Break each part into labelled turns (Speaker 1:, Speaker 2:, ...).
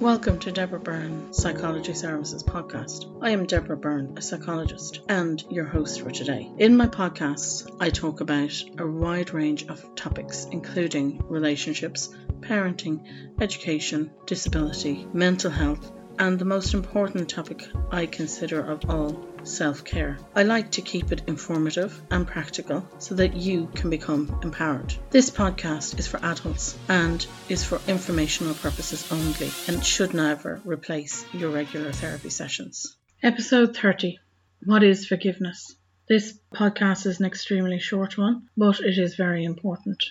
Speaker 1: Welcome to Deborah Byrne Psychology Services podcast. I am Deborah Byrne, a psychologist, and your host for today. In my podcasts, I talk about a wide range of topics, including relationships, parenting, education, disability, mental health, and the most important topic I consider of all self care. I like to keep it informative and practical so that you can become empowered. This podcast is for adults and is for informational purposes only and should never replace your regular therapy sessions. Episode 30 What is forgiveness? This podcast is an extremely short one, but it is very important.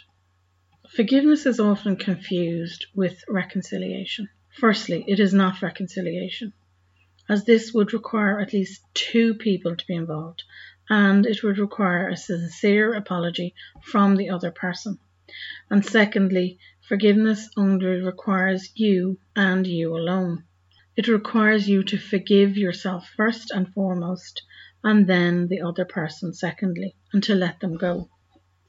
Speaker 1: Forgiveness is often confused with reconciliation. Firstly, it is not reconciliation as this would require at least two people to be involved, and it would require a sincere apology from the other person. And secondly, forgiveness only requires you and you alone. It requires you to forgive yourself first and foremost, and then the other person secondly, and to let them go.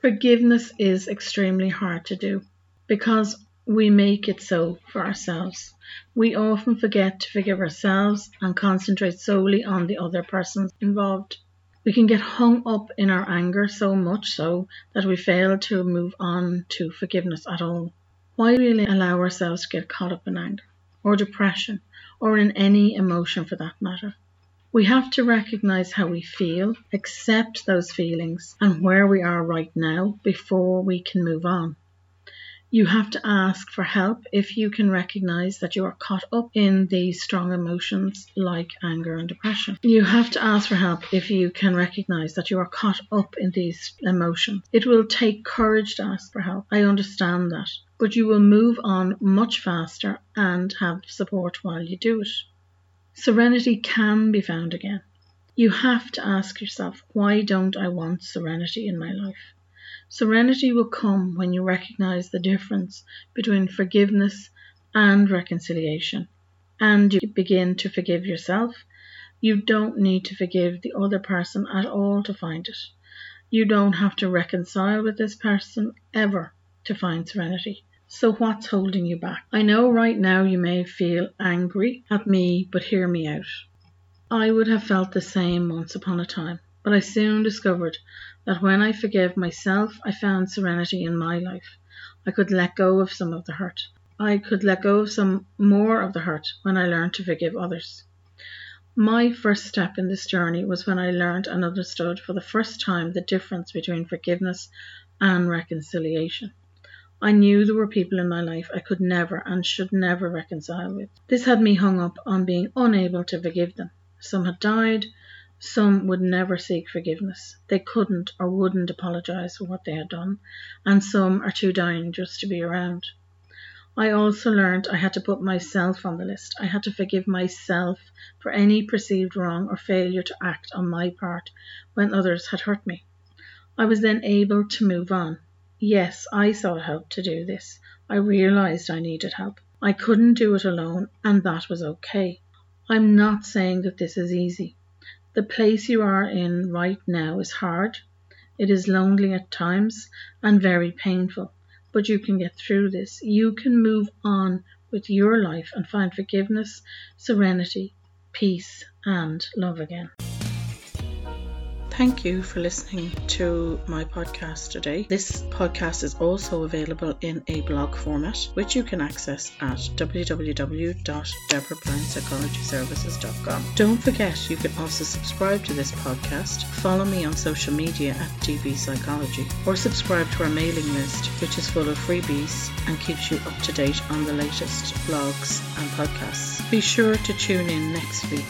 Speaker 1: Forgiveness is extremely hard to do because we make it so for ourselves. We often forget to forgive ourselves and concentrate solely on the other person involved. We can get hung up in our anger so much so that we fail to move on to forgiveness at all. Why really allow ourselves to get caught up in anger or depression or in any emotion for that matter? We have to recognize how we feel, accept those feelings and where we are right now before we can move on. You have to ask for help if you can recognize that you are caught up in these strong emotions like anger and depression. You have to ask for help if you can recognize that you are caught up in these emotions. It will take courage to ask for help. I understand that. But you will move on much faster and have support while you do it. Serenity can be found again. You have to ask yourself, why don't I want serenity in my life? Serenity will come when you recognize the difference between forgiveness and reconciliation, and you begin to forgive yourself. You don't need to forgive the other person at all to find it. You don't have to reconcile with this person ever to find serenity. So, what's holding you back? I know right now you may feel angry at me, but hear me out. I would have felt the same once upon a time, but I soon discovered that when I forgave myself, I found serenity in my life. I could let go of some of the hurt. I could let go of some more of the hurt when I learned to forgive others. My first step in this journey was when I learned and understood for the first time the difference between forgiveness and reconciliation. I knew there were people in my life I could never and should never reconcile with. This had me hung up on being unable to forgive them. Some had died, some would never seek forgiveness. They couldn't or wouldn't apologize for what they had done, and some are too dying just to be around. I also learned I had to put myself on the list. I had to forgive myself for any perceived wrong or failure to act on my part when others had hurt me. I was then able to move on. Yes, I sought help to do this. I realized I needed help. I couldn't do it alone, and that was okay. I'm not saying that this is easy. The place you are in right now is hard. It is lonely at times and very painful, but you can get through this. You can move on with your life and find forgiveness, serenity, peace, and love again. Thank you for listening to my podcast today. This podcast is also available in a blog format, which you can access at www.deborahbyrnepsychologyservices.com. Don't forget, you can also subscribe to this podcast, follow me on social media at DB Psychology, or subscribe to our mailing list, which is full of freebies and keeps you up to date on the latest blogs and podcasts. Be sure to tune in next week